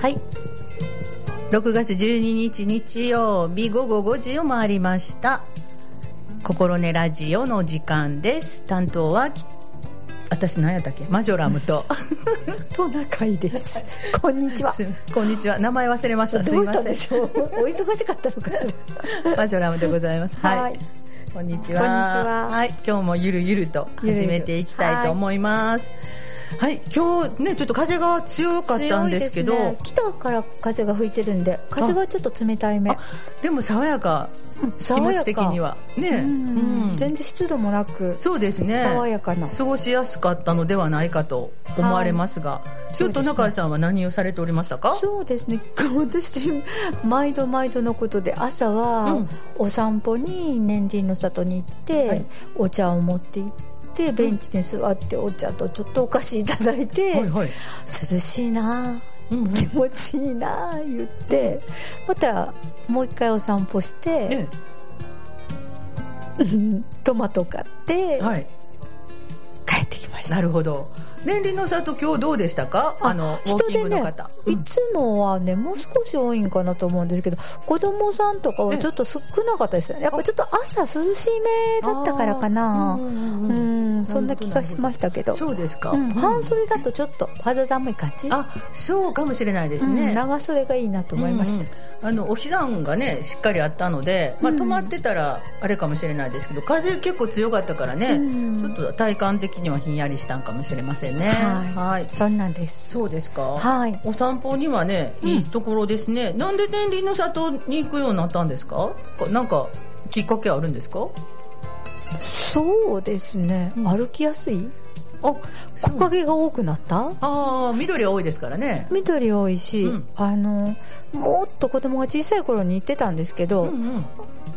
はい。6月12日日曜日午後5時を回りました。心根ラジオの時間です。担当は、私何やったっけ？マジョラムと。トナカイです。こんにちは。すこんにちは。名前忘れました。すいません。たでしょう？お忙しかったのかしら。マジョラムでございます。はい。はいこんにちは。こんにちははい。今日もゆるゆるとゆるゆる始めていきたいと思います。はい。今日ね、ちょっと風が強かったんですけど、ね北から風が吹いてるんで、風がちょっと冷たいめ。あでも爽やか、気持ち的には。ね、うんうん全然湿度もなく、そうですね。爽やかな。過ごしやすかったのではないかと思われますが、今日と中井さんは何をされておりましたか？そうですね。私、毎度毎度のことで、朝はうんお散歩に年輪の里に行って、はいお茶を持って行って、ベンチに座ってお茶とちょっとお菓子いただいて、はいはい。涼しいなぁうんうん気持ちいいなぁ言って、またもう一回お散歩して、ねうんトマト買って、はい。帰ってきました。なるほど。年輪の里今日どうでしたか？あの、ウォーキングの方。いつもはね、もう少し多いんかなと思うんですけど、子供さんとかはちょっと少なかったですね。やっぱちょっと朝涼しいめだったからかな。うんそんな気がしましたけど。そうですか。うん、半袖だ。だとちょっと肌寒い感じ？あ、そうかもしれないですうんね。長袖がいいなと思いました。うんうんあの、お日段がね、しっかりあったので、まあ、うん止まってたら、あれかもしれないですけど、風結構強かったからね、うんちょっと体感的にはひんやりしたんかもしれませんね。はいはい。そんなんです。そうですか。はい。お散歩にはね、うんいいところですね。なんで年輪の里に行くようになったんですか？なんか、きっかけあるんですか？そうですね。うん歩きやすい？あ、木陰が多くなった？ああ、緑多いですからね。緑多いし、うんあの、もっと子供が小さい頃に行ってたんですけど、うんうん。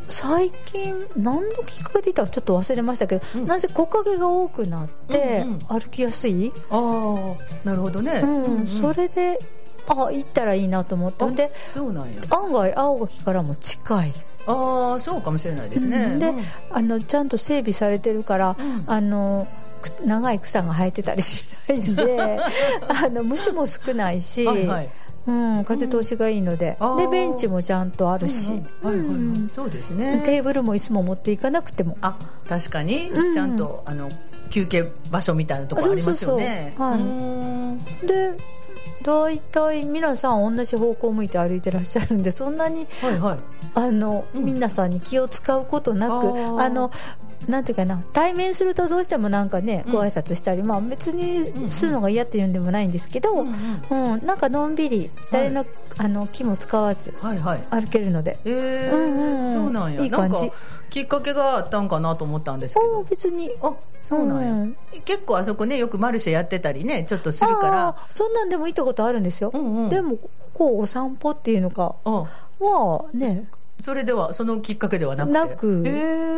最近、何のきっかけで言ったかちょっと忘れましたけど、うんなぜ木陰が多くなって、うんうん歩きやすい、ああ、なるほどね。うんそれで、あ、行ったらいいなと思って。あんで、そうなんや。案外青垣からも近い。ああ、そうかもしれないですね。うんでうんあの、ちゃんと整備されてるから、うんあの、く長い草が生えてたりしないんで、あの、虫も少ないし、はいはい。うん、風通しがいいので、うん。で、ベンチもちゃんとあるし、そうですね。テーブルも椅子も持っていかなくても。あ、確かに、うんちゃんと、あの、休憩場所みたいなとこありますよね。あそうそうそう。はい。うーん。で、大体皆さん同じ方向を向いて歩いてらっしゃるんで、そんなに、はいはい。あの、うん。皆さんに気を使うことなく、あの、なんていうかな、対面するとどうしてもなんかね、うんご挨拶したり、まあ別にするのが嫌って言うんでもないんですけど、ううんん、うんなんかのんびり、誰の、あの、気も使わずはいはい。歩けるので。えー、うんうんうんそうなんや。いい感じきっかけがあったんかなと思ったんですけおどー。別に。あ、そうなんや。うん結構あそこね、よくマルシェやってたりね、ちょっとするから。そんなんでも行ったことあるんですよ。うんうん。でも、こう、お散歩っていうのかあ、は、ね、それでは、そのきっかけではなくて？なくえ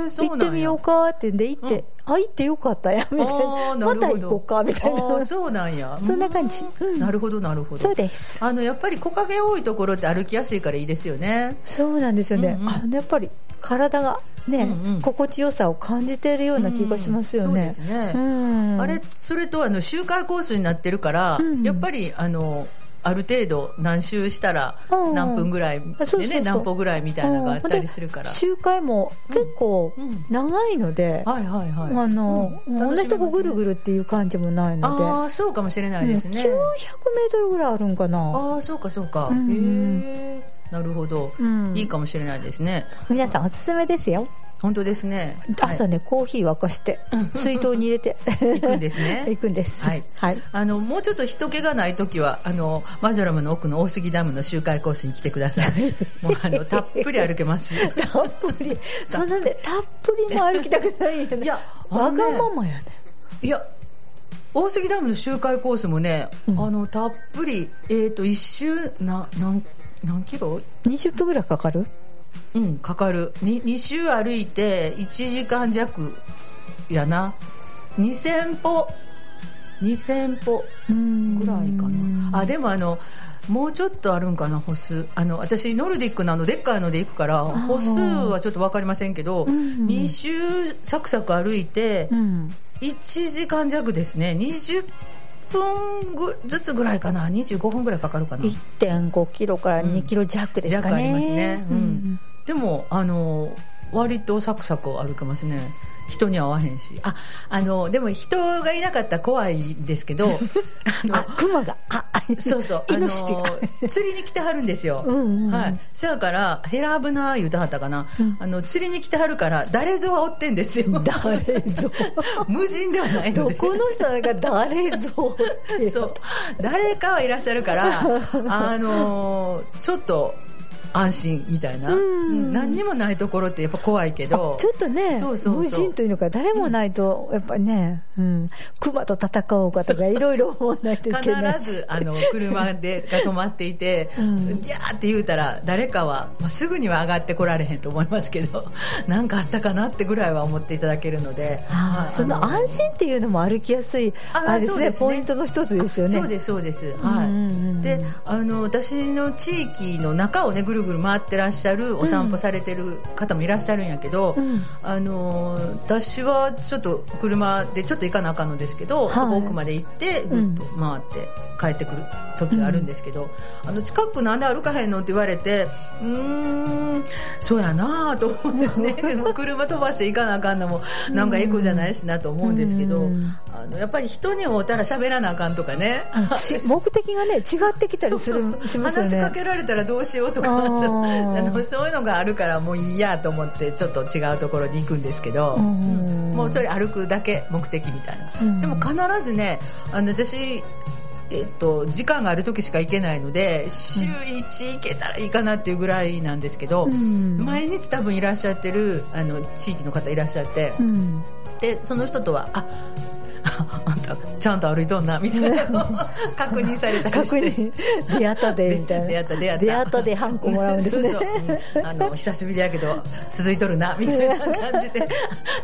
ー、そう。行ってみようかってんで行って、あ、行ってよかったや、みたいな。また行こうか、みたいな。そうなんや。そんな感じ。うんなるほど、なるほど。そうです。あの、やっぱり木陰多いところって歩きやすいからいいですよね。そうなんですよね。うんうんあの、やっぱり体がね、うんうん心地よさを感じているような気がしますよね。うんそうですね。うん。あれ、それとあの、周回コースになってるから、うんやっぱり、あの、ある程度何周したらうん何分ぐらいでね、何歩ぐらいみたいなのがあったりするから。周回も結構うん長いので、はいはいはい。あの、うん同じとこぐるぐるっていう感じもないので、ああ、そうかもしれないですね。うん900メートルぐらいあるんかな。ああ、そうかそうか。うんへえ。なるほど。うんいいかもしれないですね。皆さんおすすめですよ。本当ですね。朝ね、コーヒー沸かして、水筒に入れて。行くんですね 行くんです。はいはい。あの、もうちょっと人気がないときは、あの、マジョラムの奥の大杉ダムの周回コースに来てください。もう、あの、たっぷり歩けます。たっぷり、そんなね、たっぷりも歩きたくないよね。いやわがままやね。いや、大杉ダムの周回コースもね、うんあの、たっぷり、えっ、と、一周、な、何、何キロ？20分ぐらいかかる？うん、かかる。に2周歩いて、1時間弱やな。2000歩、2000歩ぐらいかな。あ、でもあの、もうちょっとあるんかな、歩数。あの、私、ノルディックなの、でっかいので行くから、ー歩数はちょっとわかりませんけど、うん2周サクサク歩いてう、ん。1時間弱ですね。20分ぐずつぐらいかな？25分ぐらいかかるかな？1.5キロから2キロ弱ですかね。弱ありますねうんでも、あの、割とサクサク歩けますね。人には合わへんし。あ、あの、でも人がいなかったら怖いですけど、あのあ、熊が、あ、あそうそう、あ。の、釣りに来てはるんですよ。うんうんうんはい。そやから、ヘラブナー言うたはったかな。うんあの、釣りに来てはるから、誰ぞはおってんですよ。誰ぞ。無人ではないので。どこの人が誰ぞって。そう。誰かはいらっしゃるから、あのーちょっと安心みたいな。うんうん何にもないところってやっぱ怖いけど。ちょっとね無人というのか、誰もないと、やっぱりね、うん、熊と戦おうかとか、いろいろ思わないといけないし。必ず、あの、車で、が止まっていて、うんギャーって言うたら、誰かは、まあ、すぐには上がってこられへんと思いますけど、なんかあったかなってぐらいは思っていただけるので。その安心っていうのも歩きやすい、ああれですね、ねポイントの一つですよね。そうです、そうです。うんはい。うんうんで、あの、私の地域の中をね、ぐるぐる回ってらっしゃる、お散歩されてる方もいらっしゃるんやけど、うん。あの、私はちょっと車でちょっと行かなあかんのですけど、はい。奥まで行って、ぐっと回って帰ってくる時があるんですけど、あの、近くなんで歩かへんのって言われて、うーん、そうやなぁと思ってね、で も車飛ばして行かなあかんのも、なんかエコじゃないしなと思うんですけど、うん。あの、やっぱり人に会うたら喋らなあかんとかね、目的がね、違ってきたりする そうそうしますよ話しかね。けられたらどうしようとか、のそういうのがあるからもういいやと思ってちょっと違うところに行くんですけど、うん。もうそれ歩くだけ目的みたいな。うん。でも必ずね、あの私、えっと、時間がある時しか行けないので、週1行けたらいいかなっていうぐらいなんですけど、うん。毎日多分いらっしゃってる、あの、地域の方いらっしゃって、うん。で、その人とは、あ、ああんた、ちゃんと歩いとんな、みたいな 確認されたり確して。認、出会ったで、みたいな。出会った出会った出会ったでハンコもらうんですね。そうそううんあの、久しぶりやけど、続いとるな、みたいな感じで、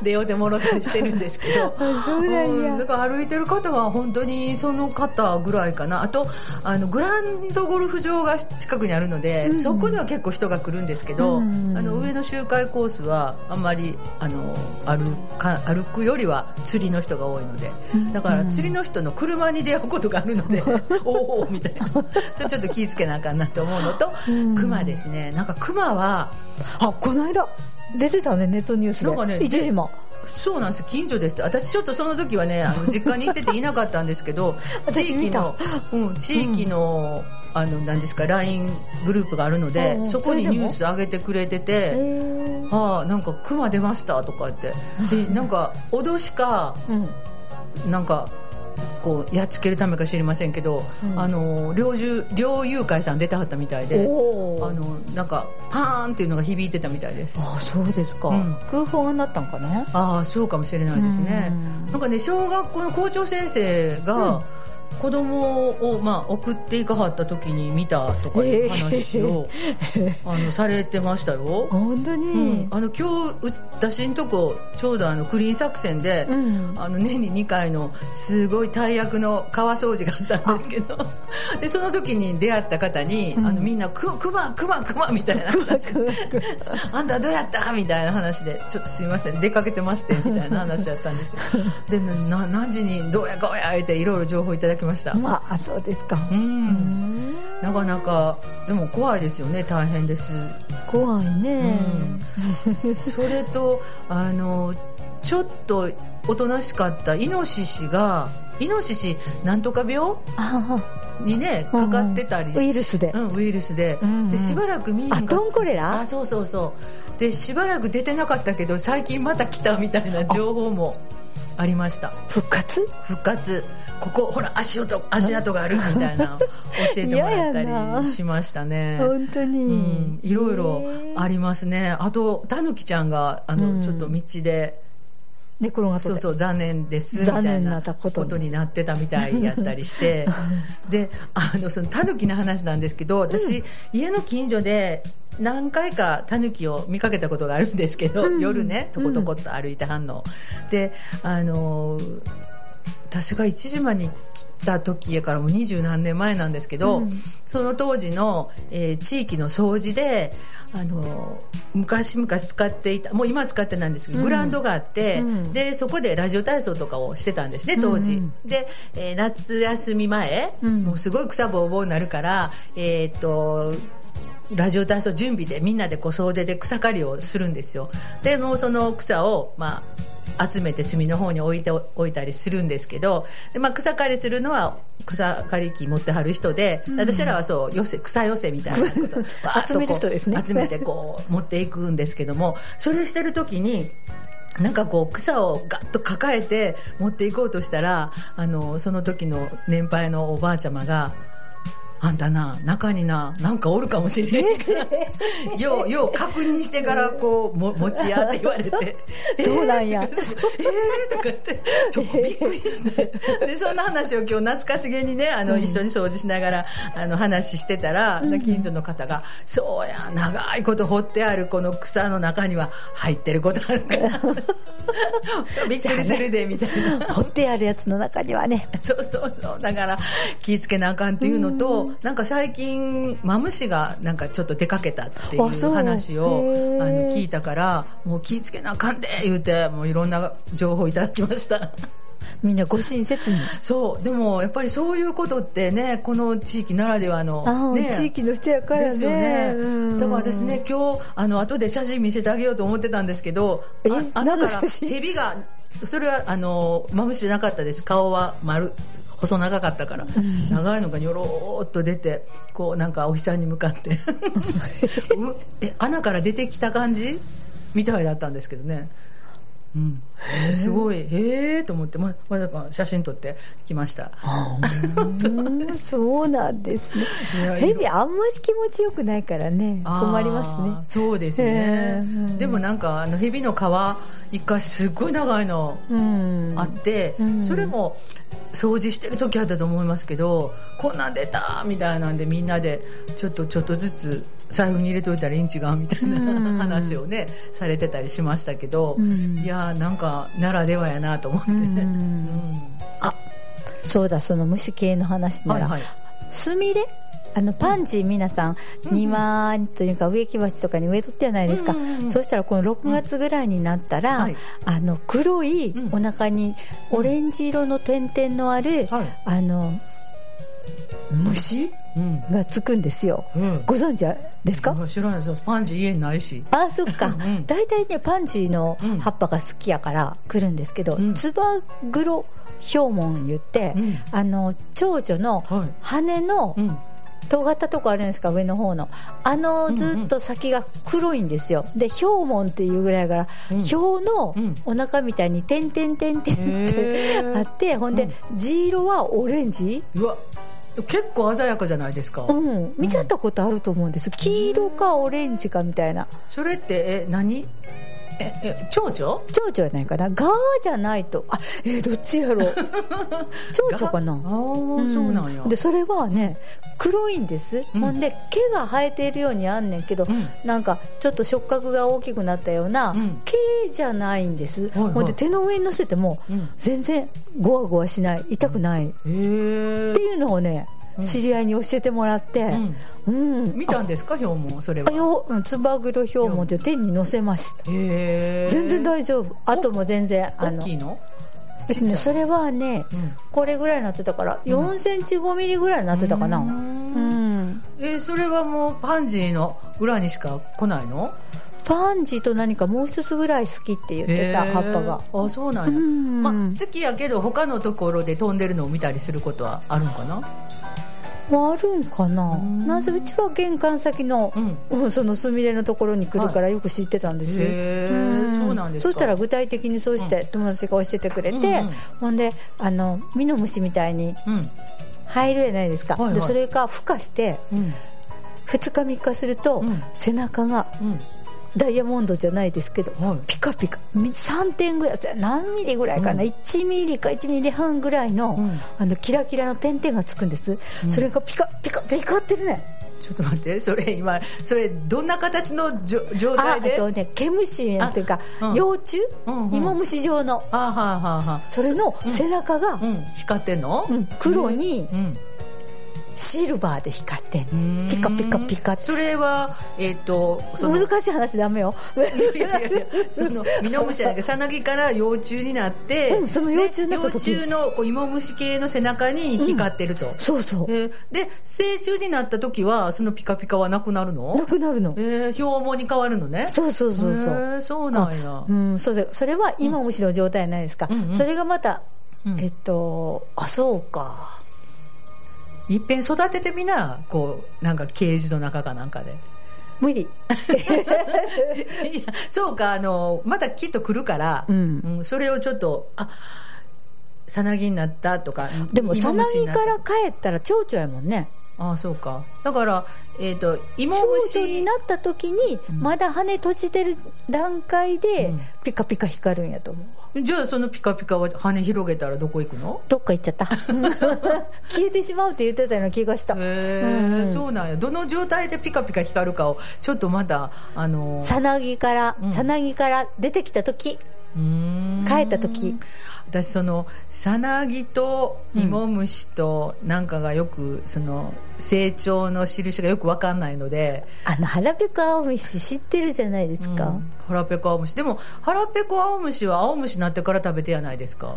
出ようてもろたりしてるんですけど。あそうなんやだから歩いてる方は本当にその方ぐらいかな。あと、あの、グランドゴルフ場が近くにあるので、うんそこには結構人が来るんですけど、うんあの、上の周回コースはあんまり、あの、歩か歩くよりは釣りの人が多いので、だから釣りの人の車に出会うことがあるので、おおみたいな。それちょっと気ぃつけなあかんなと思うのと、うん熊ですね。なんか熊は、あ、この間、出てたね、ネットニュースで。なんかね一時も。そうなんです近所です。私ちょっとその時はね、あの、実家に行ってていなかったんですけど、地域の、うん、地域の、あの、何ですか、LINE グループがあるのでう、んそこにニュース上げてくれてへて、ーああ、なんか熊出ましたとか言って。で、なんか、脅しか、うん。なんか、こう、やっつけるためか知りませんけど、うんあの、猟銃、猟友会さん出てはったみたいで、あの、なんか、パーンっていうのが響いてたみたいです。あ、そうですか。うん空砲がなったんかね。ああ、そうかもしれないですね。うんなんかね、小学校の校長先生うんが、子供を、まあ、送っていかはった時に見たとかいう話を、あの、されてましたよ。本当うにん。。あの、今日、う私んとこ、ちょうどあの、クリーン作戦で、うん。あの、年に2回の、すごい大役の川掃除があったんですけど、で、その時に出会った方に、うんあの、みんな、く、くま、くま、くま、みたいな話 あんたどうやった？みたいな話で、ちょっとすいません、出かけてまして、みたいな話だったんですよ。で、な、何時にどうやこうや、言っていろいろ情報いただきました。まあ、そうですか。う。うんんなかなか、でも怖いですよね、大変です。怖いね。それと、あの、ちょっとおとなしかったイノシシが、イノシシなんとか病？あにね、かかってたりウイルスでう。ん、ウイルスで。うんうんで、しばらく見んかあ、トンコレあ、ラそうそうそう。で、しばらく出てなかったけど、最近また来たみたいな情報もありました。復活？復活。ここ、ほら、足音、足跡があるみたいな、教えてもらったりしましたね。本当に。うん、いろいろありますね。あと、たぬきちゃんが、あの、うん。ちょっと道で、寝転がってそうそう、残念です、みたいななここととになってたみたいやったりして、う で、あの、そのタヌキの話なんですけど、私、うん。家の近所で何回かタヌキを見かけたことがあるんですけど、うん。夜ね、とことこっと歩いてはんの。で、あの、私が一島に来た時やからもう二十何年前なんですけど、うん。その当時の、えー地域の掃除で、あの、昔々使っていた、もう今は使ってないんですけど、うん。グラウンドがあって、うん。で、そこでラジオ体操とかをしてたんですね、当時。うんで、えー夏休み前、うん。もうすごい草ぼうぼうになるから、えーっと、ラジオ体操準備でみんなでこう総出で草刈りをするんですよ。で、もうその草を、まあ、集めて隅の方に置いておいたりするんですけど、でまあ、草刈りするのは草刈り機持ってはる人で、うん。私らはそう、寄せ、草寄せみたいなこと。集める人ですね。集めてこう持っていくんですけども、それしてる時に、なんかこう草をガッと抱えて持っていこうとしたら、あの、その時の年配のおばあちゃまが、あんたな、中にな、なんかおるかもしれんから、よう、よう確認してからこう、も持ちやって言われて。そうなんやえ？ー、とか言って、ちょっとびっくりして。で、そんな話を今日懐かしげにね、あの、うん一緒に掃除しながら、あの、話してたら、うん近所の方が、そうや、長いこと掘ってあるこの草の中には入ってることあるから。びっくりするで、みたいな。掘ってあるやつの中にはね。そうそうそう。だから、気ぃつけなあかんっていうのと、うんなんか最近、マムシがなんかちょっと出かけたっていうう話を、あの、聞いたから、もう気ぃつけなあかんで、言うて、もういろんな情報いただきました。みんなご親切に。そう、でもやっぱりそういうことってね、この地域ならではの、ああ、ね、地域の人やからね。ですよね。うんだから私ね、今日、あの、後で写真見せてあげようと思ってたんですけど、えあ穴から蛇が、それは、あの、マムシじゃなかったです。顔は丸、細長かったから。ん長いのがニョローっと出て、こうなんかお日さんに向かって。うえ、穴から出てきた感じ？みたいだったんですけどね。うん。すごい、へーと思って、ま、まだか写真撮ってきました。うん そうなんですね。ヘビあんまり気持ちよくないからね。困りますね。そうですね。でもなんか、あの、蛇の皮、一回すっごい長いのうん。あって、うんそれも掃除してる時あったと思いますけど、こんなん出たみたいなんでみんなで、ちょっとちょっとずつ財布に入れといたらいいん違うみたいなうん話をね、されてたりしましたけど、うんいやーなんか、ならではやなと思って。ううんんあ、そうだ、その虫系の話なら。はいはい。スミレあの、パンジー皆さん、うん庭というか植木鉢とかに植えとってじゃないですか？そうしたらこの6月ぐらいになったら、はいあの、黒いうんお腹にオレンジ色の点々のある、はい。あの、虫うん。がつくんですよ。うん。ご存知ですか、知らないですよ。パンジー家にないし。あ、そっかうん。大体ね、パンジーのうん葉っぱが好きやから来るんですけど、うんツバグロヒョウモン言って、うんあの、蝶々のはい。羽のうん。尖ったとこあるんですか、上の方の。あの、うんうんずっと先が黒いんですよ。で、ヒョウモンっていうぐらいだから、うんヒョウのうんお腹みたいに点々点々ってあって、ほんで、地色はオレンジ？うわ、結構鮮やかじゃないですか。うん、見ちゃったことあると思うんです。黄色かオレンジかみたいな。それって、え、何？え、え、蝶々蝶々じゃないかなガーじゃないと。あ、えーどっちやろう 蝶々かなああ、そうなんや。で、それはね、黒いんです。うんほんで、毛が生えているようにあんねんけど、うんなんか、ちょっと触覚が大きくなったような、うん毛じゃないんです。ほんで、手の上に乗せても、うん。全然、ゴワゴワしない、痛くない。っへえていうのをねうん、知り合いに教えてもらって、うん。うん。見たんですか、ヒョウモン、それは？あ。よ、うんツバグロヒョウモンって手に乗せました。へえ全然大丈夫。あとも全然、あの大き、いの？それはね、うん。これぐらいになってたから、うん4センチ5ミリぐらいになってたかな。ううんん。えーそれはもうパンジーの裏にしか来ないの？パンジーと何かもう一つぐらい好きって言ってた、葉っぱが。あ、そうなうんんや。まあ、好きやけど他のところで飛んでるのを見たりすることはあるんかな？あるんかな？うんなぜうちは玄関先の、うん。うんそのスミレのところに来るからよく知ってたんですよ。そうなんですかそしたら具体的にそうして友達が教えてくれて、ほんで、あの、ミノムシみたいにうん。入るじゃないですか。でそれが孵化して、うん。2日3日すると、うん背中がうん。ダイヤモンドじゃないですけど、はいピカピカ、み3点ぐらい、何ミリぐらいかな、うん。1ミリか1ミリ半ぐらいの、うん。あの、キラキラの点々がつくんです。うん。それがピカピカって光ってるね。ちょっと待って、それ今、それどんな形のじょ状あ、態で？えっとね、毛虫なんていうか、あうん。幼虫、うんうん。芋虫状の、あはあはあはあ。それの背中が、うん、光ってんの？うん黒にうん。シルバーで光ってんの。うんピカピカピカってそれは、えっ、と、その、難しい話ダメよ。いやいやいやその、ミノムシじゃなくて、さなぎから幼虫になって、うんその幼虫になった時ね幼虫のこう芋虫系の背中に光ってると。そうそう。えーで、成虫になった時は、そのピカピカはなくなるの？なくなるのえ。ー、表毛に変わるのね？そうそうそうそう。へーそうなんや。うん、そうで、それは芋虫の状態ないですか。うんうんそれがまた、うんえっと、あ、そうか。いっぺん育ててみな、こう、なんかケージの中かなんかで。無理。いやそうか、あの、またきっと来るから、うんうんそれをちょっと、あ、さなぎになったとか。でも、さなぎから帰ったら蝶々やもんね。ああ、そうか。だから、えっ、と、芋蝶虫々になった時に、うんまだ羽閉じてる段階でうん、ピカピカ光るんやと思うわ。じゃあそのピカピカは羽広げたらどこ行くの？どっか行っちゃった。消えてしまうって言ってたような気がした。へえ、うんうんそうなんや。どの状態でピカピカ光るかを、ちょっとまだ、あのー、さなぎからう、んさなぎから出てきた時、帰った時私その、さなぎと芋虫となんかがよく、その、成長の印がよくわかんないので、あの、腹ペコ青虫知ってるじゃないですか。うん腹ペコ青虫。でも、腹ペコ青虫は青虫になってから食べてやないですか。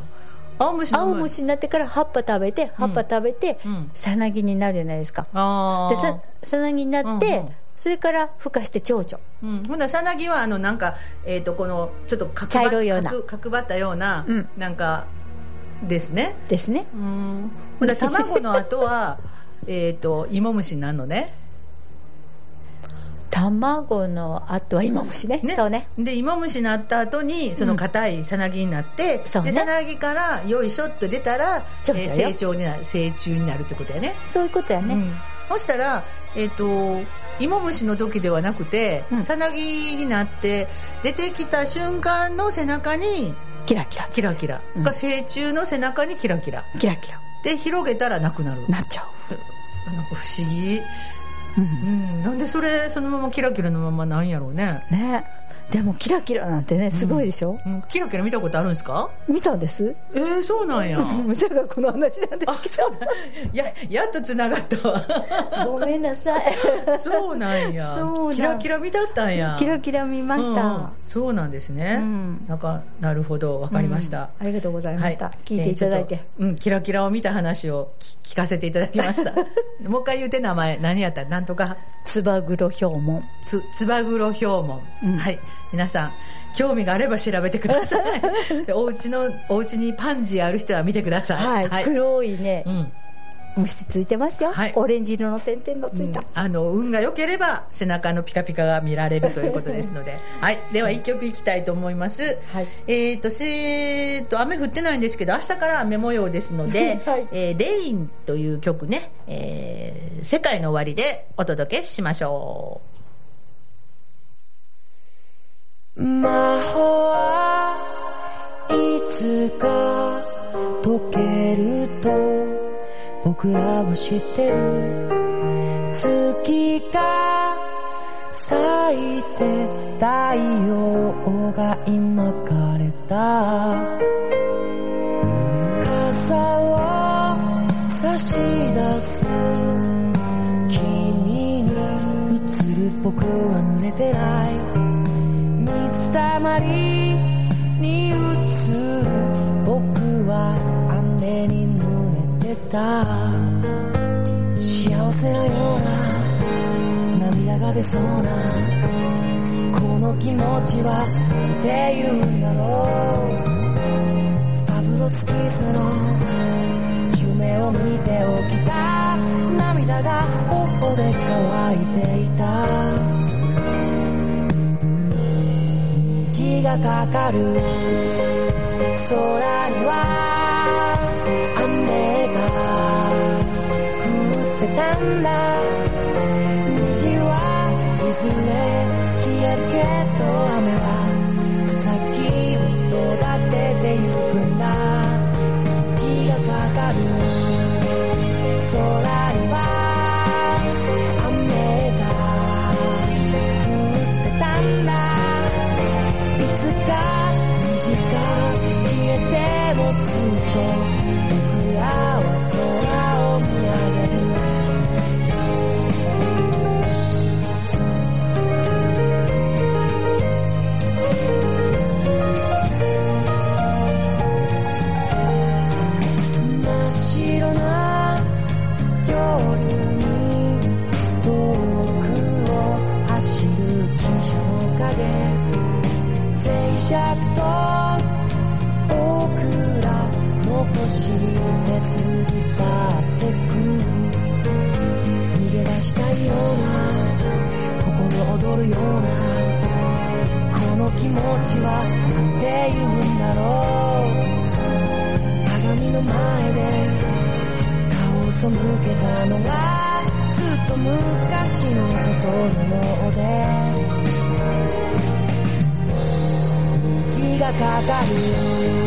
青虫の青虫になってから葉っぱ食べて、葉っぱ食べてう、ん。さなぎになるじゃないですか。で。さ、さなぎになって、うんうんそれから孵化して蝶々。うん。ほんならさなぎは、あの、なんか、えっ、と、この、ちょっと角張茶色いような角角張ったような、うんなんか、ですね。ですね。うん。ほん卵の後は、えっと、芋虫になるのね。卵の後は芋虫ね。ねそうね。で、芋虫になった後に、その硬いさなぎになって、そうねで、さなぎからよいしょっと出たら、ちょえー成長になる、成虫になるってことやね。そういうことやね。うん。そしたら、えっ、と、芋虫の時ではなくてうん、さなぎになって、出てきた瞬間の背中に、キラキラ。キラキラ。うんが成虫の背中にキラキラ。キラキラ。で、広げたらなくなる。なっちゃなんか不思議。う。う。うんん。なんでそれ、そのままキラキラのままなんやろうね。ねでもキラキラなんてね、すごいでしょ、うん。キラキラ見たことあるんですか？見たんですえー、そうなんや。むちゃがこの話なんであ、すけそうだ。や、やっと繋がったわ。ど。ごめんなさい。そうなんや。そうキラキラ見だったんや。キラキラ見ました。うんそうなんですね。うんなんか、なるほど、わかりました。うんありがとうございました。はい聞いていただいて。えーうん、キラキラを見た話を聞聞かせていただきました。もう一回言うて名前、何やった？なんとか、つばぐろ氷門。つ、つばぐろ氷門。うんはい。皆さん、興味があれば調べてください。でお家の、お家にパンジーある人は見てください。はい。黒いねう、ん。虫ついてますよ。はいオレンジ色の点々のついた。あの、運が良ければ背中のピカピカが見られるということですので。はい。では一曲いきたいと思います。はい。えっ、と、せーと、雨降ってないんですけど、明日から雨模様ですので、はいえーレインという曲ね、えー世界の終わりでお届けしましょ魔法はいつか解けると僕らは知ってる。月が咲いて太陽が今枯れた。傘を差し出す。君に映る僕は濡れてない。僕は雨に濡れてた」「幸せのような涙が出そうな。この気持ちはって言うんだろう。パブロスキスの夢を見て起きた。涙が頬で乾いていた。がかかる空には雨が降ってたんだ。受けたのはずっと昔のことのようで。虹がかかる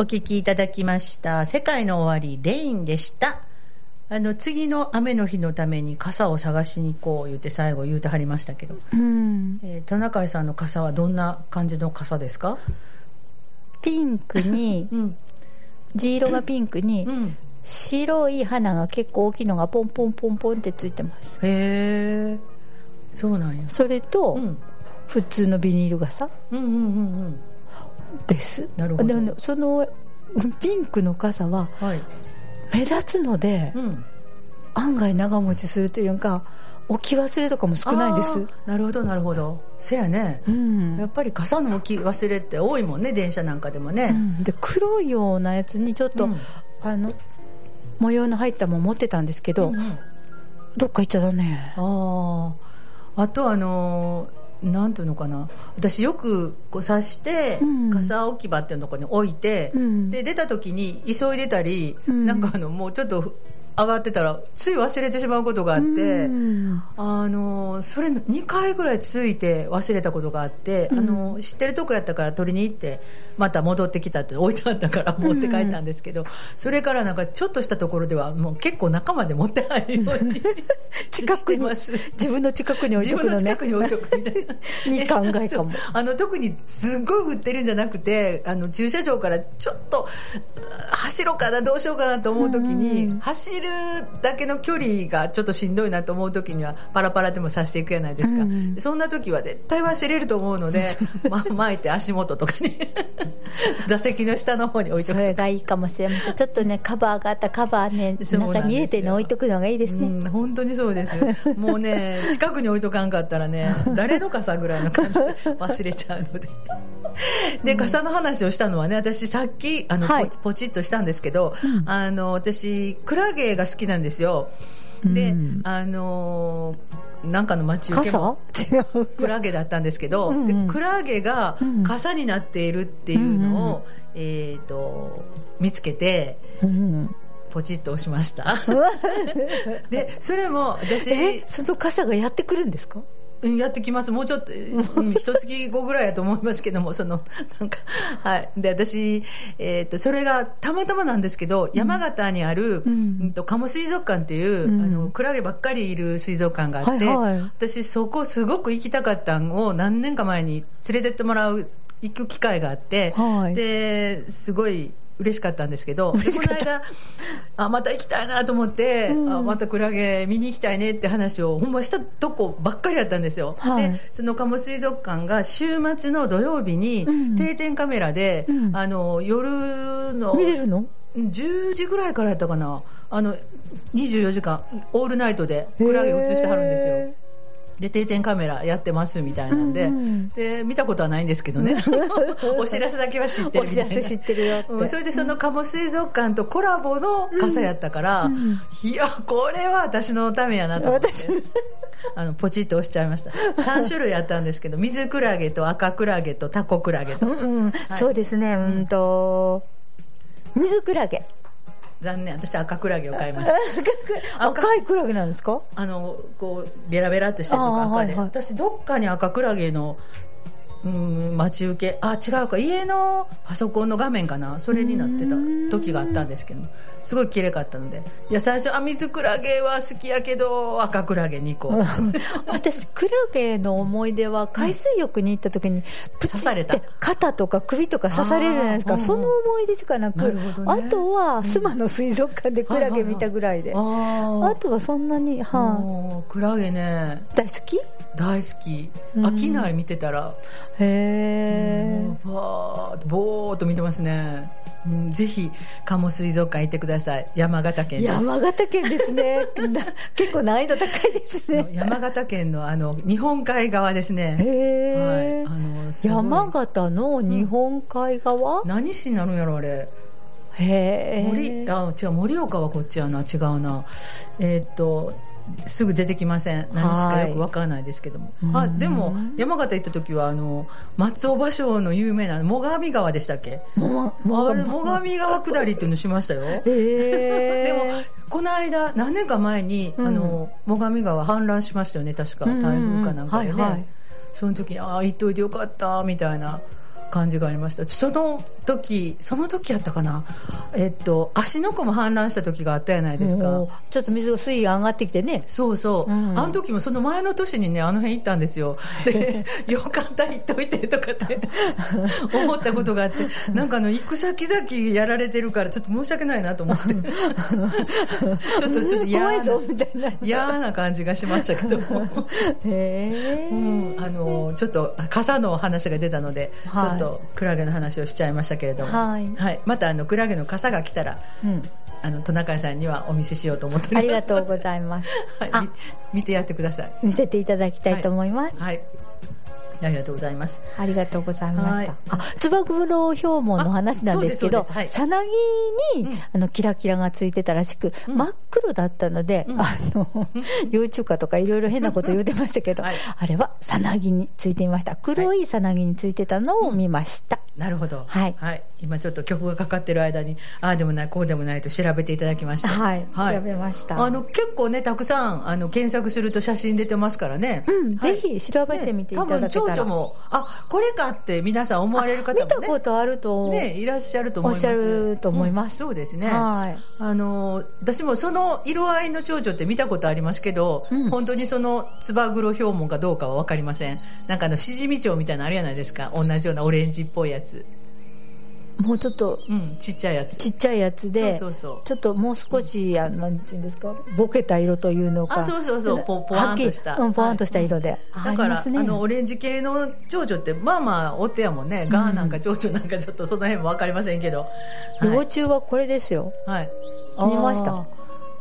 お聞きいただきました。世界の終わり、レインでした。あの、次の雨の日のために傘を探しに行こう言って最後言うてはりましたけど、うん。えー田中さんの傘はどんな感じの傘ですか？ピンクに、うん。地色がピンクにう、ん。白い花が結構大きいのがポンポンポンポンってついてます。へえ、そうなんや。それと、うん。普通のビニール傘うんうんうんうん。です。なるほどでそのピンクの傘ははい。目立つので、うん。案外長持ちするというか、置き忘れとかも少ないですなるほど、なるほど。せやね。うんやっぱり傘の置き忘れって多いもんね、電車なんかでもうね。んで黒いようなやつにちょっと、うんあの模様の入ったもん持ってたんですけど、うんうんどっか行っちゃだねああ。あとあのーなんていうのかな。私よくこう刺して、うん。傘置き場っていうところに置いて、うん。で、出た時に急いでたり、うん。なんかあの、もうちょっと上がってたら、つい忘れてしまうことがあって、うん。あの、それ2回ぐらい続いて忘れたことがあって、うん。あの、知ってるとこやったから取りに行って、また戻ってきたって置いてあったから持って帰ったんですけど、それからなんかちょっとしたところではもう結構仲間で持って入るように 近くに。自分の近くに置い自分のとくのね近くに置いとくみたいな。いい考えかもあの、特にすっごい降ってるんじゃなくて、あの、駐車場からちょっと、あ走ろうかな、どうしようかなと思うときに、うん走るだけの距離がちょっとしんどいなと思うときには、パラパラでもさしていくじゃないですか。うんそんなときは絶対忘れると思うので、ま、巻いて足元とかに、座席の下の方に置いとく。それがいいかもしれません。ちょっとね、カバーがあったカバーね、中に入れてね、置いとくのがいいですね。うん、本当にそうですよ。もうね、近くに置いとかんかったらね、誰の傘ぐらいの感じで忘れちゃうので。で、傘の話をしたのはね、私さっき、あの、はいポチポチッとしたんですけど、うんあの、私、クラゲが好きなんですよ。で、うんあのーなんかの待ち受けも。クラゲだったんですけど、うんうんでクラゲがうん傘になっているっていうのを、えっ、と、見つけて、うん。ポチッと押しました。で、それも私、え、その傘がやってくるんですか？うんやってきます。もうちょっと、うん一月後ぐらいやと思いますけども、その、なんか、はい。で、私、えっ、と、それがたまたまなんですけど、山形にある、ううんんと、鴨水族館っていう、うん。あの、クラゲばっかりいる水族館があって、はいはい。私そこすごく行きたかったんを何年か前に連れてってもらう、行く機会があって、はい。で、すごい嬉しかったんですけど、でこの間、あ、また行きたいなと思って、うん。あまたクラゲ見に行きたいねって話をほんましたとこばっかりやったんですよ。はい。で、その鴨水族館が週末の土曜日にうん。定点カメラで、うん。あの、夜の見れるの？10時ぐらいからやったかな。あの、24時間、オールナイトでクラゲ映してはるんですよ。で、定点カメラやってますみたいなんで、うんうんで、見たことはないんですけどね。お知らせだけは知っておるみたいな。知らせ知ってるよって。うんそれでその鴨水族館とコラボの傘やったから、うんうんいや、これは私のためやなと思って私。あの、ポチッと押しちゃいました。3種類やったんですけど、水クラゲと赤クラゲとタコクラゲと。うんうん、そうですね、うんと、水クラゲ。残念、私赤クラゲを買いました。赤い。クラゲなんですか？あの、こう、ベラベラってしてるとあか赤で。ーはいはい。私、どっかに赤クラゲの、うん、待ち受け、あ、違うか、家のパソコンの画面かな、それになってた時があったんですけど、すごい綺麗かったので。いや、最初、あ、水クラゲは好きやけど、赤クラゲ2個。私、クラゲの思い出は海水浴に行った時に、プチ刺されたって肩とか首とか刺されるじゃないですか。その思い出しかなく、ねあとは、スマの水族館でクラゲ見たぐらいで。ああとはそんなに、はもうクラゲね、い。大好き？大好き。うん飽きない見てたら、へー。バーぼーっと見てますね。うんぜひ、鴨水族館行ってください。山形県です。山形県ですね。な結構難易度高いですね。山形県のあの、日本海側ですね。へー。はい。あの、山形の日本海側、何市になるんやろ、あれ。へー。森、あ、違う、盛岡はこっちやな、違うな。えーっと、すぐ出てきません。何しかよくわからないですけども。あ、うんでも、山形行った時は、あの、松尾芭蕉の有名な、最上川でしたっけ？最上川下りっていうのしましたよ。へー。でも、この間、何年か前に、うんあの、最上川氾濫しましたよね、確か。台風かなんかでね。その時に、ああ、行っといてよかった、みたいな感じがありました。その時、その時やったかな？えっと、足の湖も氾濫した時があったじゃないですか。ちょっと水が水位が上がってきてね。そうそう、うんあの時もその前の年にね、あの辺行ったんですよ。で、よかった、行っといてとかって 思ったことがあって、なんかあの、行く先々やられてるから、ちょっと申し訳ないなと思って。ちょっと、ちょっと嫌な怖いぞ、みたいな。嫌な感じがしましたけども。へー。うん、あの、ちょっと傘の話が出たので、はいちょっとクラゲの話をしちゃいましたけれども、はいはい。またあの、クラゲの傘が来たら、うん。あの、トナカイさんにはお見せしようと思っておあります。りがとうございます。はい見てやってください。見せていただきたいと思います。はい。ありがとうございます。ありがとうございました。はいあ、つば九郎標門の話なんですけど、さなぎに、うんあの、キラキラがついてたらしく、うん真っ黒だったので、うんあの、幼虫化とかいろいろ変なこと言ってましたけど、はいあれはさなぎについていました。黒いさなぎについてたのを見ました。なるほど。はいはい。今ちょっと曲がかかってる間に、ああでもない、こうでもないと調べていただきました。はい調べましたあの、結構ね、たくさん、あの、検索すると写真出てますからね。うん、はいぜひ調べてみていただけたね多分、ら。蝶々も、あ、これかって皆さん思われる方もね。見たことあると、ね、いらっしゃると思います。おっしゃると思いますうんそうですね。はい。あの、私もその色合いの蝶々って見たことありますけど、うん本当にそのつば黒標門かどうかはわかりません。なんかあの、しじみ蝶みたいなのあるじゃないですか。同じようなオレンジっぽいやつ。もうちょっとうん、ちっちゃいやつ。ちっちゃいやつで、そうそうそう。ちょっともう少し、あの、なんていうんですか、ボケた色というのか。あそうそうそうぽぽわんとしたはっきりうん、ぽわんとした色で。あだから、あねの、オレンジ系の蝶々って、まあまあ、お手やもんね。ガーなんか蝶々なんかちょっとその辺もわかりませんけど。幼はい。虫はこれですよ。はい、見ました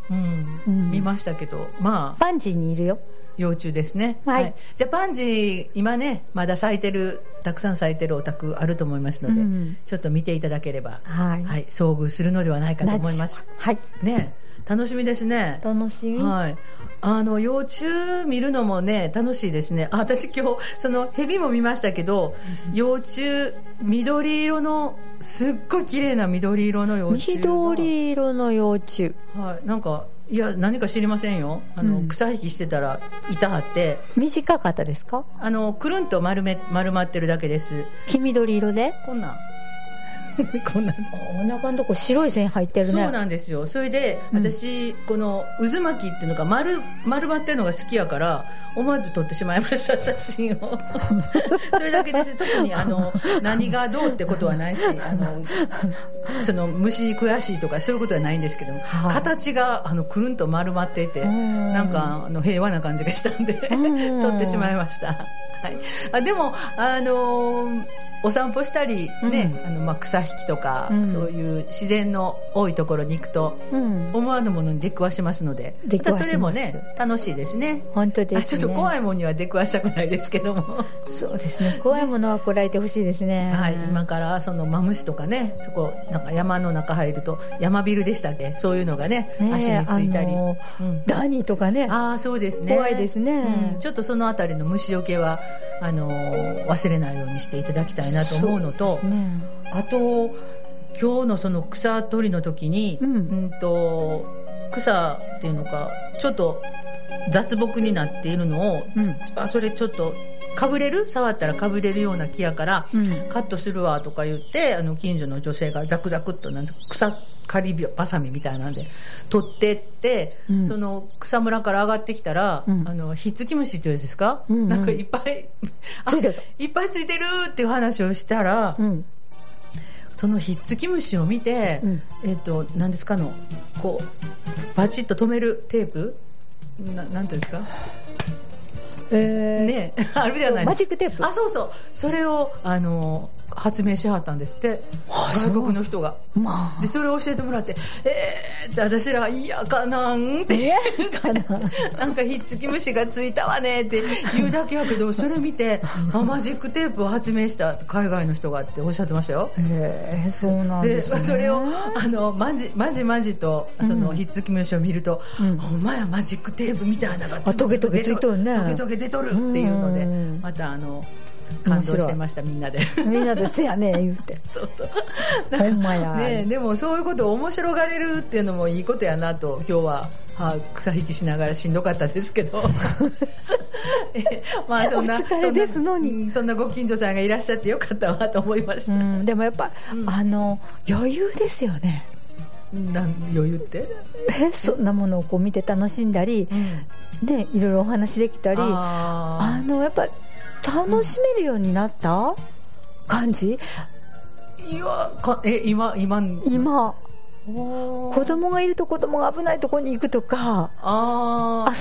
うん、うん見ましたけど、まあ、パンジーにいるよ。幼虫ですね。はいじゃあ、パンジー、今ね、まだ咲いてる、たくさん咲いてるお宅あると思いますので、うんちょっと見ていただければ、はい。はい、遭遇するのではないかと思います。はい。ね楽しみですね。楽しみ。はい。あの、幼虫見るのもね、楽しいですね。あ私今日、その、蛇も見ましたけど、幼虫、緑色の、すっごい綺麗な緑色の幼虫が。緑色の幼虫。はい。なんか、いや、何か知りませんよ。あの、うん草引きしてたら、いたはって、短かったですか？あの、くるんと丸め、丸まってるだけです。黄緑色で？こんなん。こんなん。お腹のとこ白い線入ってるね。そうなんですよ。それで、うん私、この渦巻きっていうのが丸、丸まってるのが好きやから、思わず撮ってしまいました、写真を。それだけです。特にあの、何がどうってことはないし、あの、その虫悔しいとかそういうことはないんですけども、はい形があの、くるんと丸まっていて、うんなんか、あの、平和な感じがしたんで、うん 撮ってしまいました。はい。あでも、あのーお散歩したり、ね、うんあの、まあ、草引きとか、うんそういう自然の多いところに行くと、うん。思わぬものに出くわしますので、出くわしますそれもね、楽しいですね。本当ですね。あちょっと怖いもんには出くわしたくないですけども。そうですね。怖いものはこらえてほしいですね。はい、今からそのマムシとかね、そこ、なんか山の中入ると、山ビルでしたっけ？そういうのがね、ね足についたり。うんダニとかね。ああ、そうですね。怖いですねうんちょっとそのあたりの虫除けは、あのー忘れないようにしていただきたいなと思うのと、ねあと、今日のその草取りの時に、うん。うんと、草っていうのか、ちょっと雑木になっているのを、うん。あ、それちょっと、かぶれる？触ったらかぶれるような木やから、うん。カットするわとか言って、あの、近所の女性がザクザクっとなんて草刈りバサミみたいなんで、取ってって、うん。その草むらから上がってきたら、うん。あの、ひっつき虫っていうんですか、うんうん。なんかいっぱい、あついっぱいついてるっていう話をしたら、うん。そのひっつき虫を見て、うん。えっ、と、何ですかの、こう、バチッと止めるテープ？ななんていうんですか？えー、ね あるじゃないマ。ジックテープ？あ、そうそう。それを、あの、発明しはったんですって。あ外国の人が。まあで、。それを教えてもらって、えーって私ら、いやかなんって。えー、かな。なんかひっつき虫がついたわねって言うだけやけど、それ見て、あマジックテープを発明した海外の人がっておっしゃってましたよ。えー、そうなんで、ですね。それを、あの、まじ、まじまじと、その、うんひっつき虫を見ると、うんほんまやマジックテープみたいなのがあトゲトゲついとるねトゲトゲ出とるっていうのでうん、またあの、感動してました、みんなで。みんなでせやね、言うて。そうそう。ほんまやねでもそういうことを面白がれるっていうのもいいことやなと、今日は、はい、草引きしながらしんどかったですけど。え まあそんな、お疲れですのにそんなうんそんなご近所さんがいらっしゃってよかったわと思いました。うん、でもやっぱ、うんあの、余裕ですよね。なん余裕って？えそんなものをこう見て楽しんだり、うん。ね、いろいろお話できたり、ああの、やっぱ、楽しめるようになった？感じ？ーいや、かえ、今、今、今、子子供がいると子供が危ないところに行くとか、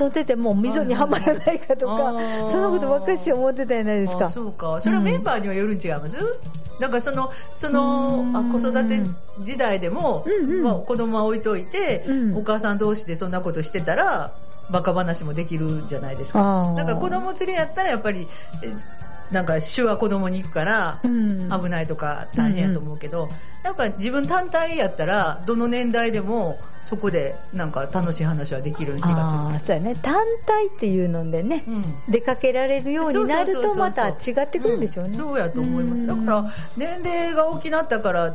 遊んでても溝にはまらないかとかそんなことばっかりして思ってたじゃないですか。あ。そうか。それはメンバーにはよるん違います、なんかその、その、あ子育て時代でも、うんうん。まあ、子供は置いといて、うん。お母さん同士でそんなことしてたら、バカ話もできるんじゃないですか。あー。だから子供連れやったらやっぱり、えなんか主は子供に行くから、うん。危ないとか大変やと思うけど、なんか自分単体やったら、どの年代でも、そこでなんか楽しい話はできる気あがあ、そうやね。単体っていうのでねす、る。うん出かけられるようになるとまた違ってくるんでしょうね。んそうやと思います。うんだから、年齢が大きなったから、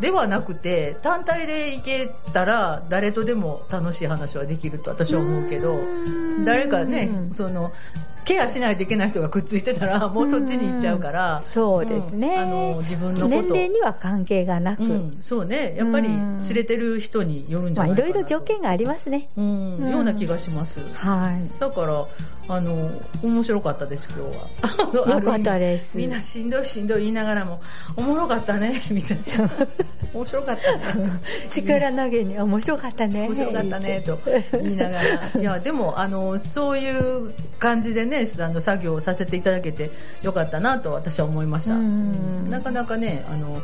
ではなくて、単体で行けたら、誰とでも楽しい話はできると私は思うけど、うん誰かね、その、ケアしないといけない人がくっついてたら、もうそっちに行っちゃうから、そうですね。うんあの、自分のこと年齢には関係がなく、うん、そうね。やっぱりうん連れてる人によるんじまあいゃないかなと。ろいろ条件がありますね。うん、うんような気がします。はい。だから、あの、面白かったです、今日は。よかったです。みんなしんどいしんどい言いながらも、おもろかったね、みたいな。面白かったね。力投げに面白かったね。面白かったね、と言いながら。いや、でも、あの、そういう感じでね、あの、作業をさせていただけてよかったなと私は思いました。うんなかなかね、あの、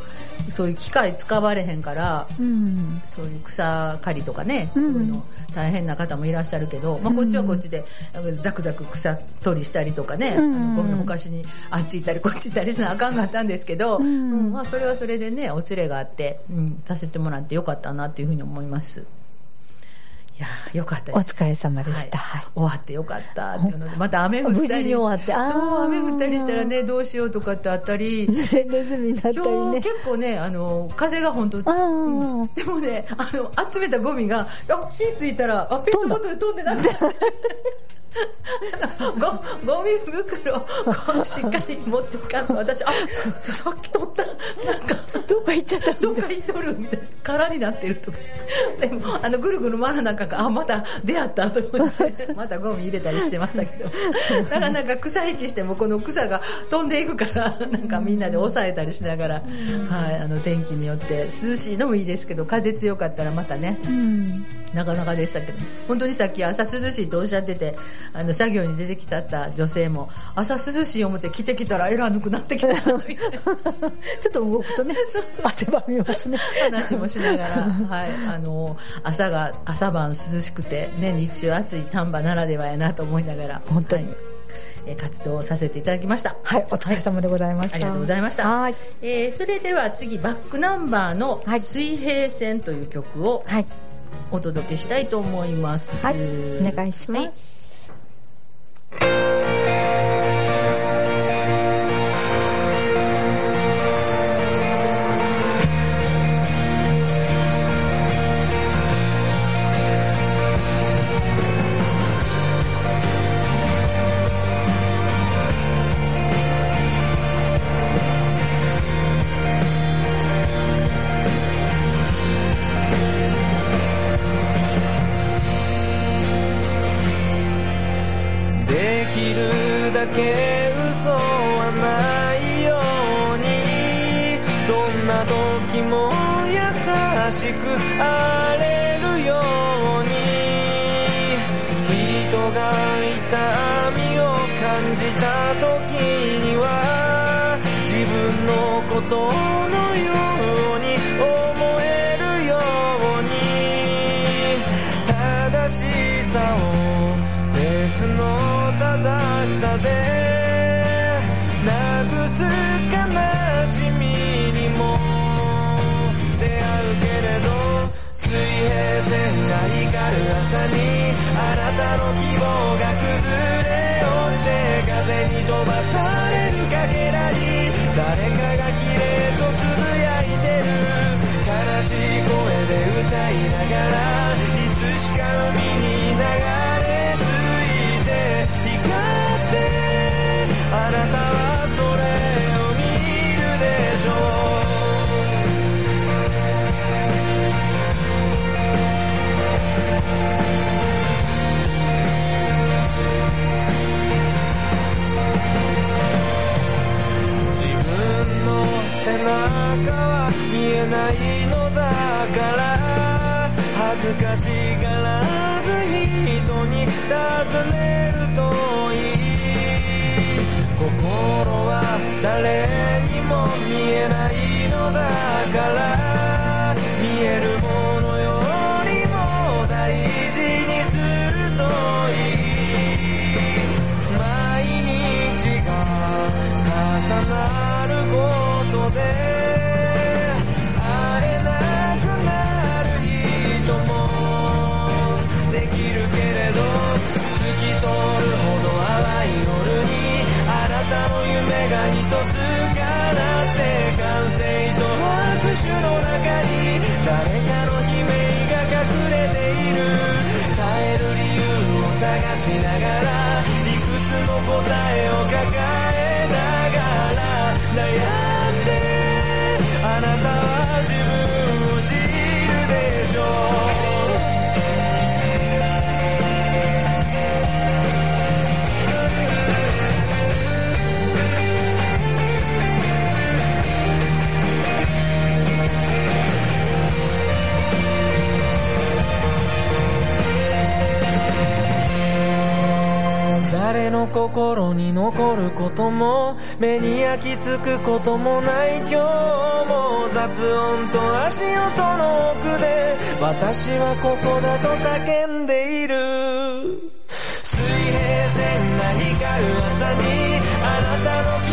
そういう機械使われへんから、うん。そういう草刈りとかね、うんそういうの大変な方もいらっしゃるけど、まあ、こっちはこっちで、ザクザク草取りしたりとかね、うん。ゴミのほかしにあっち行ったりこっち行ったりするのあかんかったんですけど、うん。うんまあ、それはそれでね、お連れがあって、うん、させてもらってよかったなっていうふうに思います。いやーよかったです。お疲れ様でした。はい。終わってよかったっていうので、また雨降ったり。無事に終わってあーそう、雨降ったりしたらね、どうしようとかってあったり。ねネズミだったりね。結構ね、あの、風が本当ああ、でもね、あの、集めたゴミが、あ、火ついたら、あ、ペットボトル飛んでなくて。ゴゴミ袋、こうしっかり持っていかんと、私、あ、さっき取った、なんか、どっか行っちゃった。どっか行っとるみたいな、空になってるとか。でも、あの、ぐるぐる回らなんかが、あ、また出会ったと思って、またゴミ入れたりしてましたけど。だからなんか草引きしても、この草が飛んでいくから、なんかみんなで抑えたりしながら、はい、あの、天気によって、涼しいのもいいですけど、風強かったらまたね、うん。なかなかでしたけど、本当にさっき朝涼しいとおっしゃってて、あの、作業に出てきたった女性も、朝涼しい思って着てきたらエラーぬくなってきたなちょっと動くとね、汗ばみますね。話もしながら、はい、あの、朝が、朝晩涼しくて、ね、日中暑い丹波ならではやなと思いながら、本当にはいえー活動をさせていただきました。はい、お疲れ様でございました。ありがとうございましたはい。えーそれでは次、バックナンバーのはい水平線という曲をはい。お届けしたいと思います。はい。お願いしまはいで歌いかしがらず人に尋ねるといい。心は誰にも見えないのだから。探しながらいくつも答えを抱えながら悩心に残ることも目に焼き付くこともない今日も雑音と足音の奥で私はここだと叫んでいる。水平線が光る朝にあなたの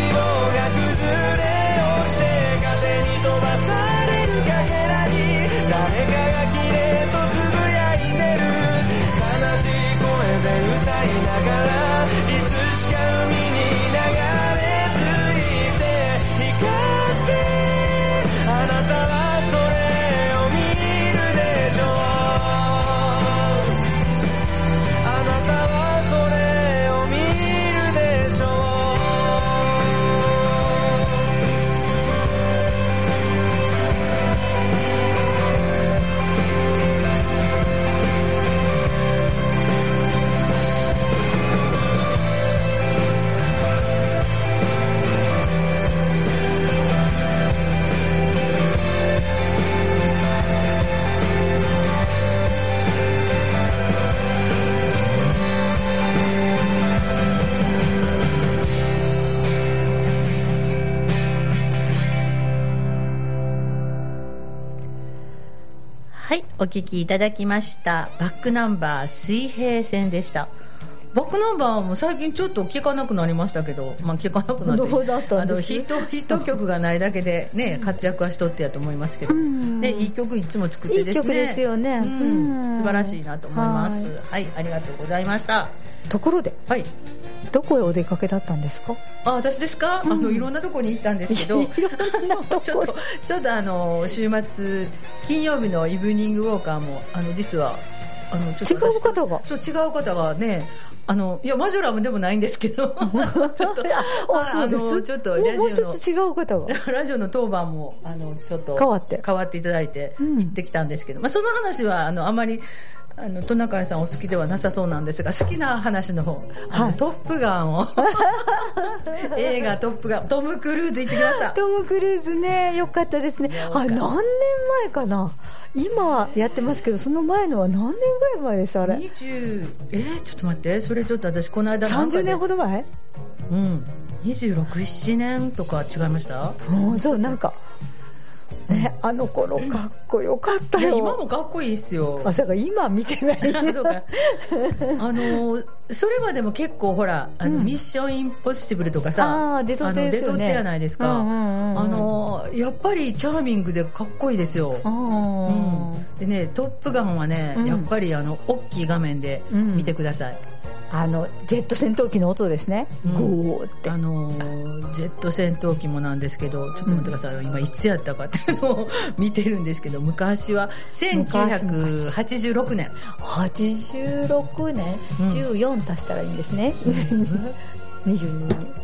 お聞きいただきました。バックナンバー水平線でした。バックナンバーも最近ちょっと聞かなくなりましたけど、まあ聞かなくなって。どうだったんです？あの、ヒット、ヒット曲がないだけでね、活躍はしとってやと思いますけど。うんね、いい曲いつも作ってですね。いい曲ですよね素晴らしいなと思います。ははい、ありがとうございました。ところで、はい。どこへお出かけだったんですか？あ、私ですか、うん。あの、いろんなとこに行ったんですけど、いろんなとこ ちょっと、ちょっとあの、週末、金曜日のイブニングウォーカーも、あの、実は、あの、ちょっと私違う方が？そう、違う方がね、あの、いや、マジョラムでもないんですけど、ちょっと、あ、そうです？の、ちょっと、ラジオのもう一、つ違う方が？ラジオの当番も、あの、ちょっと、変わって。変わっていただいて、うん。行ってきたんですけど、まあ、その話は、あの、あまり、あの、トナカイさんお好きではなさそうなんですが、好きな話の方、あのはいトップガンを、映画トップガン、トム・クルーズ行ってきました。トム・クルーズね、よかったですね。あ、何年前かな？今やってますけど、その前のは何年ぐらい前です、あれ？20、えーちょっと待って、それちょっと私この間なんか30で年ほど前？うん。26、7年とか違いました？うん、そう、なんか、ね、あの頃かっこよかったよ。今もかっこいいですよ。まさか今見てない。そうかあのー、それまでも結構ほら、あの、うん。ミッションインポッシブルとかさ、あー出とってですよね。あの出とってやないですか。うんうんうんうん。あのー、やっぱりチャーミングでかっこいいですよ。あうん。ーでね、トップガンはね、うん。やっぱりあの、大きい画面で見てください。あの、ジェット戦闘機の音ですね。うん。あのージェット戦闘機もなんですけど、ちょっと待ってくださいよ、今いつやったかっていうのを 見てるんですけど、昔は1986年。86年、うん。14足したらいいんですね。22。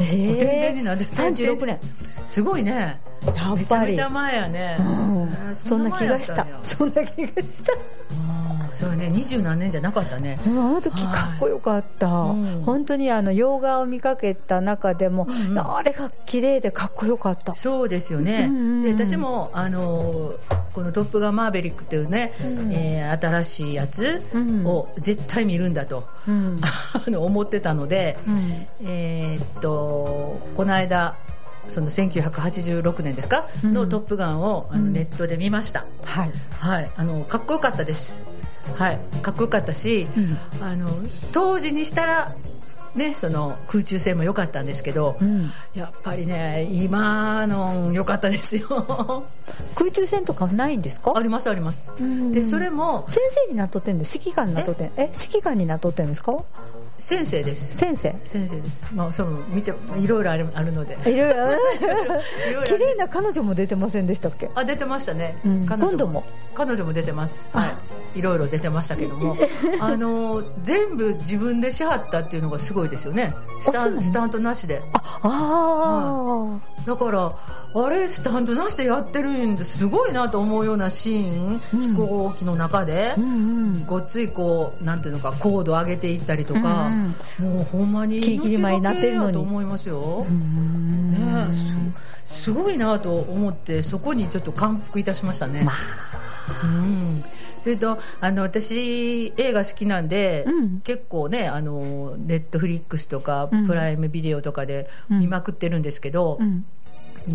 え全然にー、なんで36年。すごいね。やっぱりめちゃめちゃ。前やね。そんな気がしたそんな気がした。そうね、二十何年じゃなかったね。うんあの時かっこよかった。うん本当にあの、洋画を見かけた中でも、うんうんあれが綺麗でかっこよかった。そうですよね。うんうんうんで、私も、あのーこのトップガンマーベリックっていうね、うんえー新しいやつうんを絶対見るんだと、うん。あ の思ってたので、うんえーっと、この間、その1986年ですか、うんのトップガンをネットで見ました。はい。はい。あの、かっこよかったです。はい。かっこよかったし、うんあの、当時にしたら、ね、その空中戦も良かったんですけど、うん。やっぱりね、今の良かったですよ。空中戦とかないんですか？ありますあります。うん。で、それも先生になっとってんです。指揮官になっとってん。え？指揮官になっとってんですか？先生です。先生？先生です。まあ、そう、見て、いろいろあるあるので。いろいろ いろいろある綺麗な彼女も出てませんでしたっけ？あ、出てましたね。うん彼女今度も？彼女も出てます。あはい。いろいろ出てましたけども。あの、全部自分でしはったっていうのがすごいですよね。スタンスタントなしで。あ、あだから、あれ、スタントなしでやってるんです。ごいなと思うようなシーン、うん。飛行機の中で。ごっついこう、なんていうのか、高度上げていったりとか、うんもうほんまにキリキリ舞になってるのに。命がけやと思いますよ。うんねえすごいなと思って、そこにちょっと感服いたしましたね。まうん。それと、あの、私、映画好きなんで、うん。結構ね、あの、ネットフリックスとか、うん。プライムビデオとかで見まくってるんですけど、うん。うん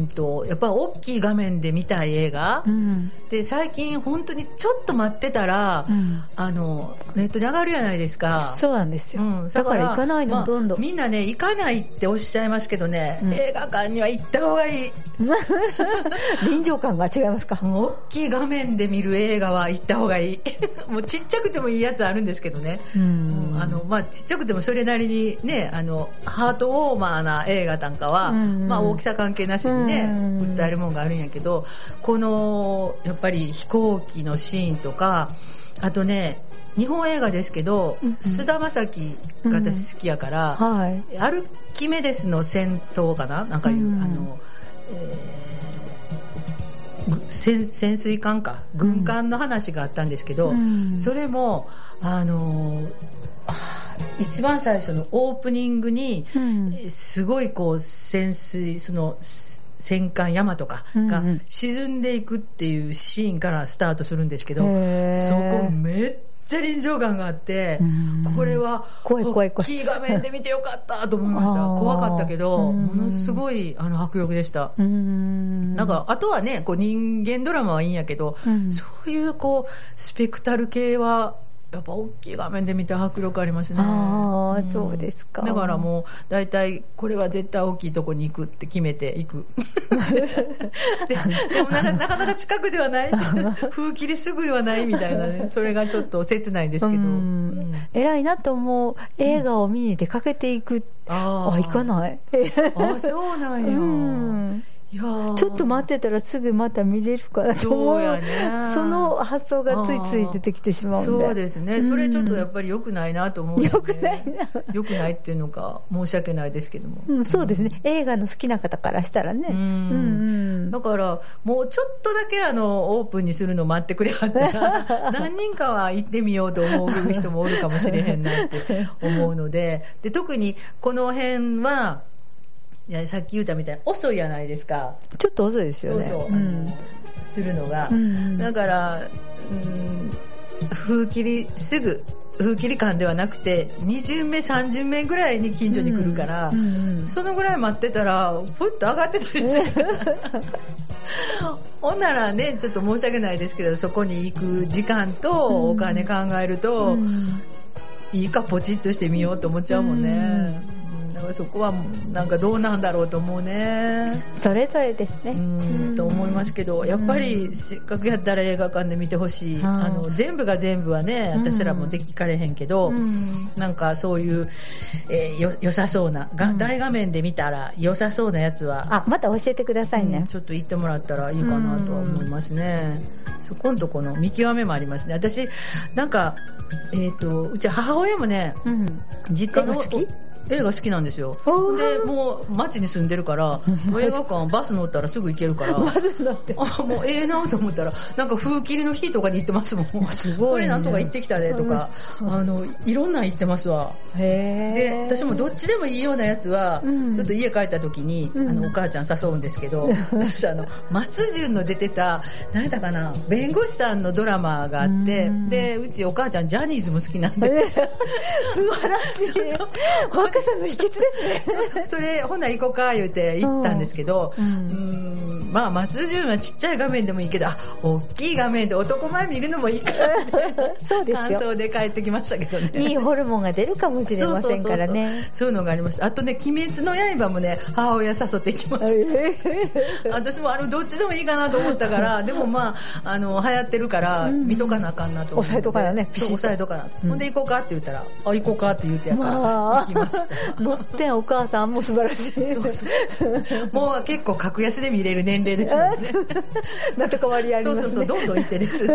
と、やっぱ大きい画面で見たい映画、うん。で、最近本当にちょっと待ってたら、うん。あの、ネットに上がるじゃないですか。そうなんですよ。うん、だから行かないの、まあどんどん。みんなね、行かないっておっしゃいますけどね、うん映画館には行った方がいい。臨場感が違いますか？大きい画面で見る映画は行った方がいい。もうちっちゃくてもいいやつあるんですけどね。うんあの、まあ、ちっちゃくてもそれなりにね、あの、ハートウォーマーな映画なんかは、うんまあ、大きさ関係なしにね、うん訴えるもんがあるんやけど、この、やっぱり飛行機のシーンとか、あとね、日本映画ですけどうん、菅、田将暉が私好きやから、はい。アルキメデスの戦闘かな？なんかいう、うん。あの、えーぐ潜潜水艦か、軍艦の話があったんですけど、うん。それも、あの一番最初のオープニングに、すごいこう潜水、その戦艦ヤマとかがうんうん。沈んでいくっていうシーンからスタートするんですけど、へー。そこめっちゃ臨場感があってうん、これは、大きい画面で見てよかったと思いました。怖かったけど、うんものすごい、あの、迫力でした。ん。なんか、あとはね、こう人間ドラマはいいんやけど、うん。そういうこう、スペクタル系は、やっぱ大きい画面で見て迫力ありますね。ああ、んそうですか。だからもう、大体、これは絶対大きいとこに行くって決めて行く。で でもなかなかなか近くではない。風切りすぐはないみたいなね。それがちょっと切ないですけど。うんうん偉いなと思う映画を見に出かけていく。ああ、行かい。ない。あ、そうなんや。うんちょっと待ってたらすぐまた見れるかなと思そうやねその発想がついつい出てきてしまうんで。そうですね。それちょっとやっぱり良くないなと思う、良くないな。良くないっていうのか、申し訳ないですけども。うん、そうですね。映画の好きな方からしたらね。うんうんだから、もうちょっとだけあの、オープンにするの待ってくれはったら、何人かは行ってみようと思う人もおるかもしれへんなって思うので、で、特にこの辺は、いや、さっき言ったみたいに遅いじゃないですか。ちょっと遅いですよね。そうそううんするのが。うんだから、うん、風切りすぐ、風切り感ではなくて、2巡目、3巡目ぐらいに近所に来るから、うんうんそのぐらい待ってたら、ふっと上がってたりする。ほんならね、ちょっと申し訳ないですけど、そこに行く時間とお金考えると、うんいいかポチッとしてみようと思っちゃうもんね。うんだからそこはなんかどうなんだろうと思うね。それぞれですね。うん、と思いますけど、やっぱりせっかくやったら映画館で見てほしい。うんあの、全部が全部はね、うん私らもできかれへんけど、うんなんかそういう、えーよ、良さそうな、がうん大画面で見たら良さそうなやつは、あ、また教えてくださいね。うんちょっと行ってもらったらいいかなとは思いますね。そこんとこの見極めもありますね。私、なんか、えっ、と、うち母親もね、うん。実家の好き？映画好きなんですよ。で、もう街に住んでるから、う ん映画館バス乗ったらすぐ行けるから。あ、もうええなと思ったら、なんか風切りの日とかに行ってますもん。すごいね。これなんとか行ってきたねとか、あの、いろんなん行ってますわ。へで、ー私もどっちでもいいようなやつは、うん。ちょっと家帰った時に、うん。あの、お母ちゃん誘うんですけど、私あの、松潤の出てた、何だかな、弁護士さんのドラマがあってうん、で、うちお母ちゃんジャニーズも好きなんえー。で、素晴らしい。若さの秘訣ですね。それ、ほな行こうか言うて行ったんですけど、ううんーん、まあ松潤はちっちゃい画面でもいいけど、あ、大きい画面で男前見るのもいいかなって、そうですよ。感想で帰ってきましたけどね。いいホルモンが出るかもしれませんからね。そういうのがあります。あとね、鬼滅の刃もね、母親誘って行きました。私もあの、どっちでもいいかなと思ったから、でもまあ、あの、流行ってるから、うん見とかなあかんなと思って。抑えとかなねそう、抑えとかな。うんほんで行こうかって言ったら、あ、行こうかって言うてやから、ま行きましあ、乗ってんお母さんも素晴らしい。た。もう結構格安で見れる年齢ですよね。なんとか割ありますね。そうそうそう、どんどん行ってです。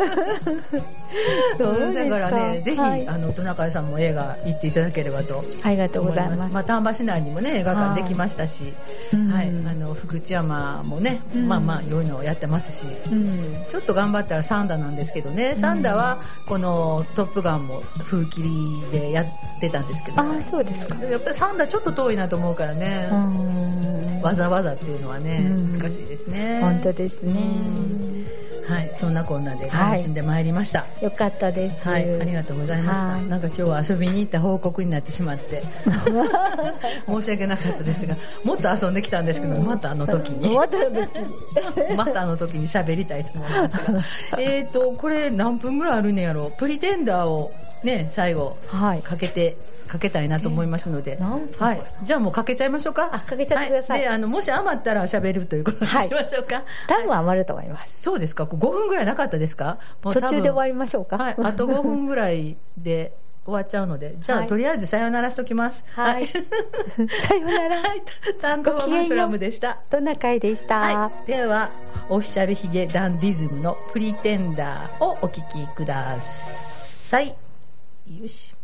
そうだからね、ぜひ、はいあの、トナカイさんも映画行っていただければとありがとうございます。まあ、丹波市内にもね、映画館できましたし、うんはい、あの、福知山もね、うんまあまあ、いろいろやってますし、うん。ちょっと頑張ったらサンダなんですけどね、サンダは、このトップガンも風切りでやってたんですけど、ああ、そうですか。やっサンダちょっと遠いなと思うからね、うんわざわざっていうのはね、うん難しいですね。本当ですね。はい、そんなこんなで楽しんでまいりました。よかったです。はい、ありがとうございました。はいなんか今日は遊びに行った報告になってしまって、申し訳なかったですが、もっと遊んできたんですけど、またあの時に。また時 またあの時に喋りたいと思いますが。えっと、これ何分ぐらいあるねやろプリテンダーをね、最後、はい。かけて、かけたいなと思いますので。はい。じゃあもうかけちゃいましょうか。あかけちゃってくださいはで、あの、もし余ったら喋るということにしましょうか。多分余ると思います。そうですか ?5 分ぐらいなかったですか？途中で終わりましょうか。はい。あと5分ぐらいで終わっちゃうので。じゃあ、はいとりあえずさようならしときます。はい さようなら。はい。担当はマクラムでした。トナカイでした？はい。では、オフィシャルヒゲダンディズムのプリテンダーをお聴きください。よし。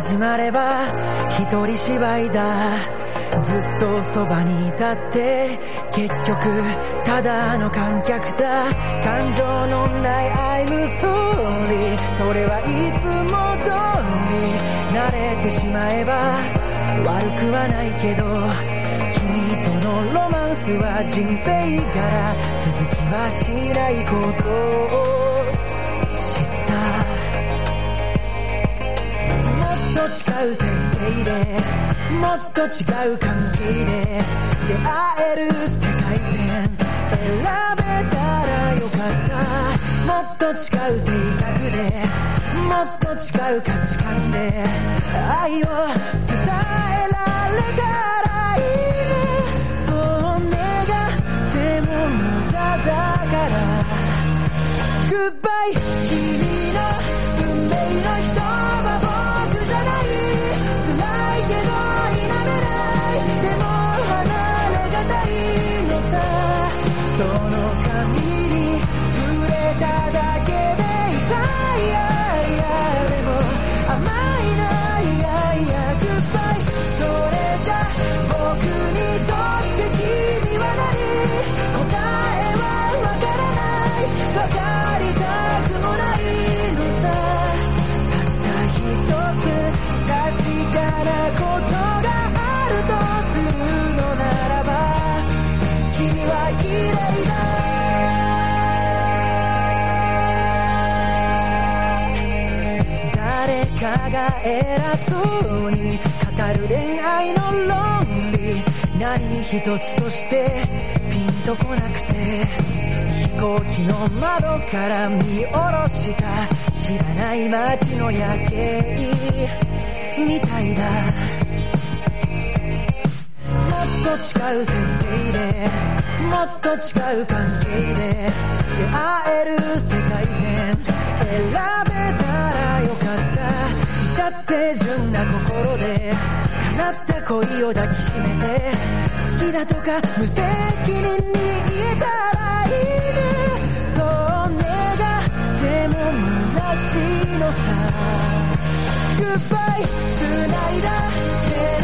始まれば一人芝居だ。ずっとそばにいたって結局ただの観客だ。感情のない I'm sorry それはいつも通り慣れてしまえば悪くはないけど君とのロマンスは人生から続きはしないこと。と違う先生でもっと違う関係で出会える世界線選べたらよかったもっと違う性格でもっと違う価値観で。愛を伝えられたらいいねそう願っても無駄だからグ偉そうに語る恋愛の論理何一つとしてピンとこなくて飛行機の窓から見下ろした知らない街の夜景みたいだ。もっと違う先生でもっと違う関係で出会える世界線。選べたらよかって純な心で叶った恋を抱きしめて好きだとか無責任に言えたらいいね。そう願っても虚しいのさ。グッバイ繋いだ手